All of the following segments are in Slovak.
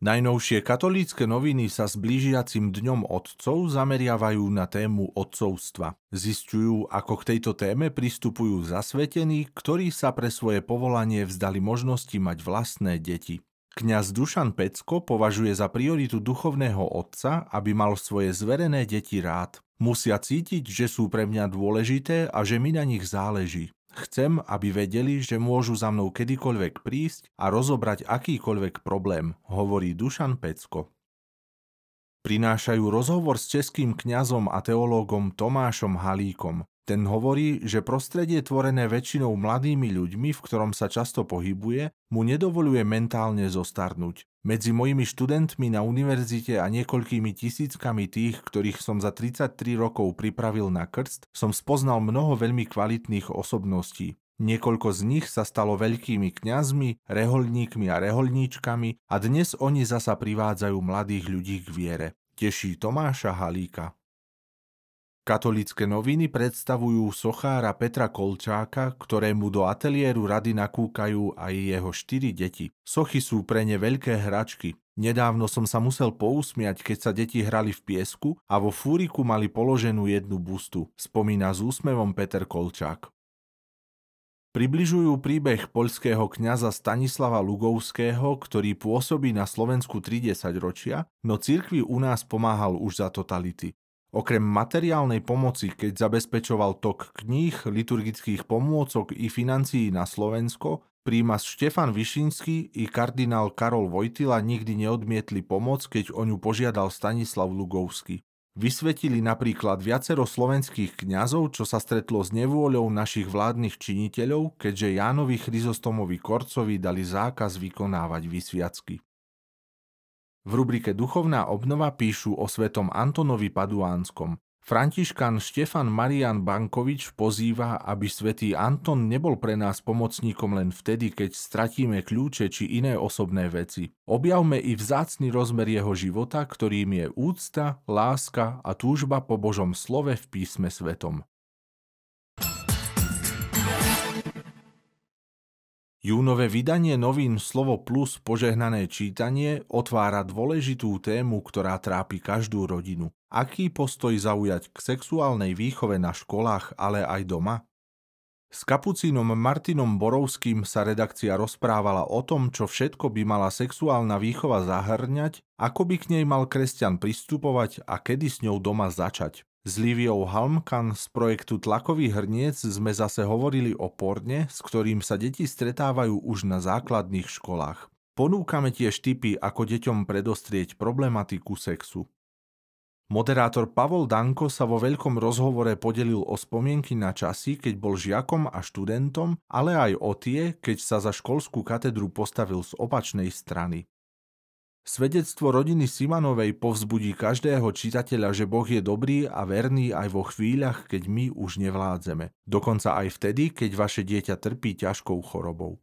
Najnovšie katolícke noviny sa s blížiacim dňom otcov zameriavajú na tému otcovstva. Zistujú, ako k tejto téme pristupujú zasvetení, ktorí sa pre svoje povolanie vzdali možnosti mať vlastné deti. Kňaz Dušan Pecko považuje za prioritu duchovného otca, aby mal svoje zverené deti rád. Musia cítiť, že sú pre mňa dôležité a že mi na nich záleží. Chcem, aby vedeli, že môžu za mnou kedykoľvek prísť a rozobrať akýkoľvek problém, hovorí Dušan Pecko. Prinášajú rozhovor s českým kňazom a teológom Tomášom Halíkom. Ten hovorí, že prostredie tvorené väčšinou mladými ľuďmi, v ktorom sa často pohybuje, mu nedovoluje mentálne zostarnúť. Medzi mojimi študentmi na univerzite a niekoľkými tisíckami tých, ktorých som za 33 rokov pripravil na krst, som spoznal mnoho veľmi kvalitných osobností. Niekoľko z nich sa stalo veľkými kňazmi, reholníkmi a reholníčkami a dnes oni zasa privádzajú mladých ľudí k viere. Teší Tomáša Halíka. Katolické noviny predstavujú sochára Petra Kolčáka, ktorému do ateliéru rady nakúkajú aj jeho štyri deti. Sochy sú pre ne veľké hračky. Nedávno som sa musel pousmiať, keď sa deti hrali v piesku a vo fúriku mali položenú jednu bustu, spomína s úsmevom Peter Kolčák. Približujú príbeh poľského kňaza Stanislava Lugovského, ktorý pôsobí na Slovensku 30 ročia, no cirkvi u nás pomáhal už za totality. Okrem materiálnej pomoci, keď zabezpečoval tok kníh, liturgických pomôcok i financií na Slovensko, prímas Štefan Višinský i kardinál Karol Vojtila nikdy neodmietli pomoc, keď o ňu požiadal Stanislav Lugovský. Vysvetili napríklad viacero slovenských kňazov, čo sa stretlo s nevôľou našich vládnych činiteľov, keďže Jánovi Chryzostomovi Korcovi dali zákaz vykonávať vysviacky. V rubrike Duchovná obnova píšu o svetom Antonovi Paduánskom. Františkan Štefan Marian Bankovič pozýva, aby svätý Anton nebol pre nás pomocníkom len vtedy, keď stratíme kľúče či iné osobné veci. Objavme i vzácny rozmer jeho života, ktorým je úcta, láska a túžba po Božom slove v písme svetom. Júnové vydanie novín Slovo Plus požehnané čítanie otvára dôležitú tému, ktorá trápi každú rodinu. Aký postoj zaujať k sexuálnej výchove na školách, ale aj doma? S kapucínom Martinom Borovským sa redakcia rozprávala o tom, čo všetko by mala sexuálna výchova zahrňať, ako by k nej mal kresťan pristupovať a kedy s ňou doma začať. S Liviou Halmkan z projektu Tlakový hrniec sme zase hovorili o porne, s ktorým sa deti stretávajú už na základných školách. Ponúkame tiež tipy, ako deťom predostrieť problematiku sexu. Moderátor Pavol Danko sa vo veľkom rozhovore podelil o spomienky na časy, keď bol žiakom a študentom, ale aj o tie, keď sa za školskú katedru postavil z opačnej strany. Svedectvo rodiny Simanovej povzbudí každého čitateľa, že Boh je dobrý a verný aj vo chvíľach, keď my už nevládzeme. Dokonca aj vtedy, keď vaše dieťa trpí ťažkou chorobou.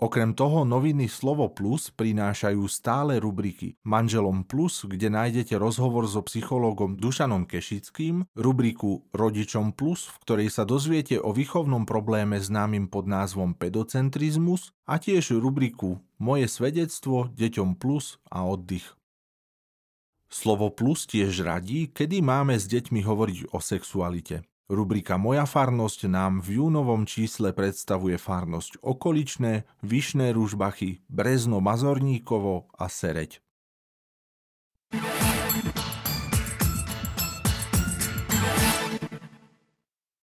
Okrem toho noviny Slovo Plus prinášajú stále rubriky Manželom Plus, kde nájdete rozhovor so psychológom Dušanom Kešickým, rubriku Rodičom Plus, v ktorej sa dozviete o výchovnom probléme známym pod názvom pedocentrizmus a tiež rubriku Moje svedectvo, Deťom Plus a oddych. Slovo Plus tiež radí, kedy máme s deťmi hovoriť o sexualite. Rubrika Moja farnosť nám v júnovom čísle predstavuje farnosť Okoličné, Vyšné Ružbachy, Brezno Mazorníkovo a Sereď.